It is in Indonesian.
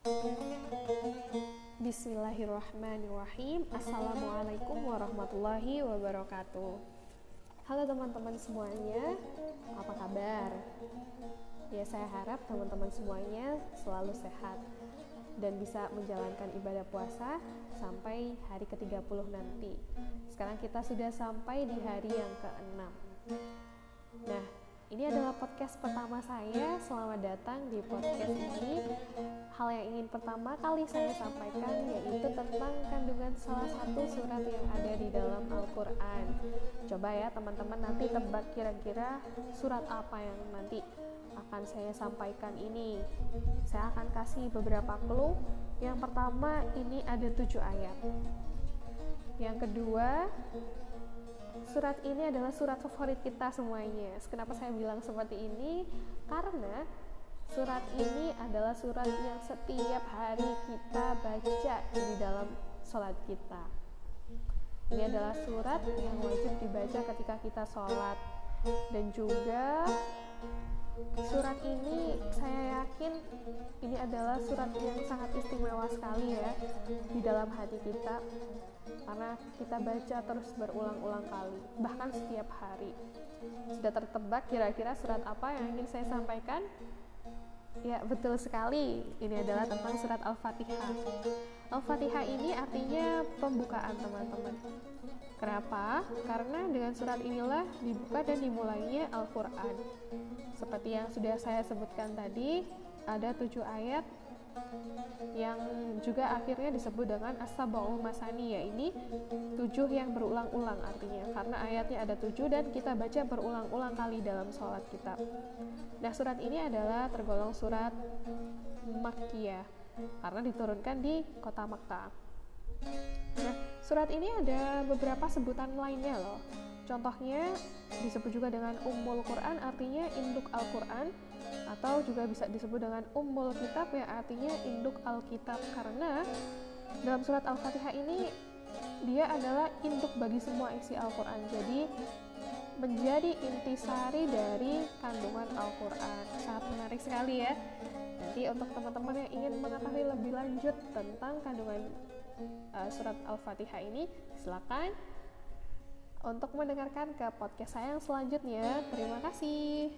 Bismillahirrahmanirrahim. Assalamualaikum warahmatullahi wabarakatuh. Halo teman-teman semuanya. Apa kabar? Ya saya harap teman-teman semuanya selalu sehat Dan bisa menjalankan ibadah puasa sampai hari ke-30 nanti. Sekarang kita sudah sampai di hari yang ke-6 Nah ini adalah podcast pertama saya. Selamat datang di podcast ini. Hal yang ingin pertama kali saya sampaikan yaitu tentang kandungan salah satu surat yang ada di dalam Al-Quran. Coba ya teman-teman nanti tebak kira-kira surat apa yang nanti akan saya sampaikan ini. Saya akan kasih beberapa clue. Yang pertama ini ada tujuh ayat. Yang kedua surat ini adalah surat favorit kita semuanya. Kenapa saya bilang seperti ini? Karena surat ini adalah surat yang setiap hari kita baca di dalam sholat kita. Ini adalah surat yang wajib dibaca ketika kita sholat dan juga surat ini saya yakin ini adalah surat yang sangat istimewa sekali ya di dalam hati kita karena kita baca terus berulang-ulang kali bahkan setiap hari. Sudah tertebak kira-kira surat apa yang ingin saya sampaikan? Ya betul sekali. Ini adalah tentang surat Al-Fatihah. Al-Fatihah ini artinya pembukaan teman-teman. Kenapa? Karena dengan surat inilah dibuka dan dimulainya Al-Quran. Seperti yang sudah saya sebutkan tadi, ada tujuh ayat yang juga akhirnya disebut dengan as-sab'ul masani ya ini tujuh yang berulang-ulang artinya karena ayatnya ada tujuh dan kita baca berulang-ulang kali dalam sholat kita. Nah surat ini adalah tergolong surat Makkiyah karena diturunkan di kota Makkah. Nah surat ini ada beberapa sebutan lainnya loh contohnya disebut juga dengan Ummul Quran artinya induk Al-Quran atau juga bisa disebut dengan ummul kitab yang artinya induk alkitab. Karena dalam surat al-fatihah ini dia adalah induk bagi semua isi Al-Quran. Jadi menjadi intisari dari kandungan Al-Quran. Sangat menarik sekali ya. Nanti untuk teman-teman yang ingin mengetahui lebih lanjut tentang kandungan uh, surat Al-Fatihah ini silakan untuk mendengarkan ke podcast saya yang selanjutnya. Terima kasih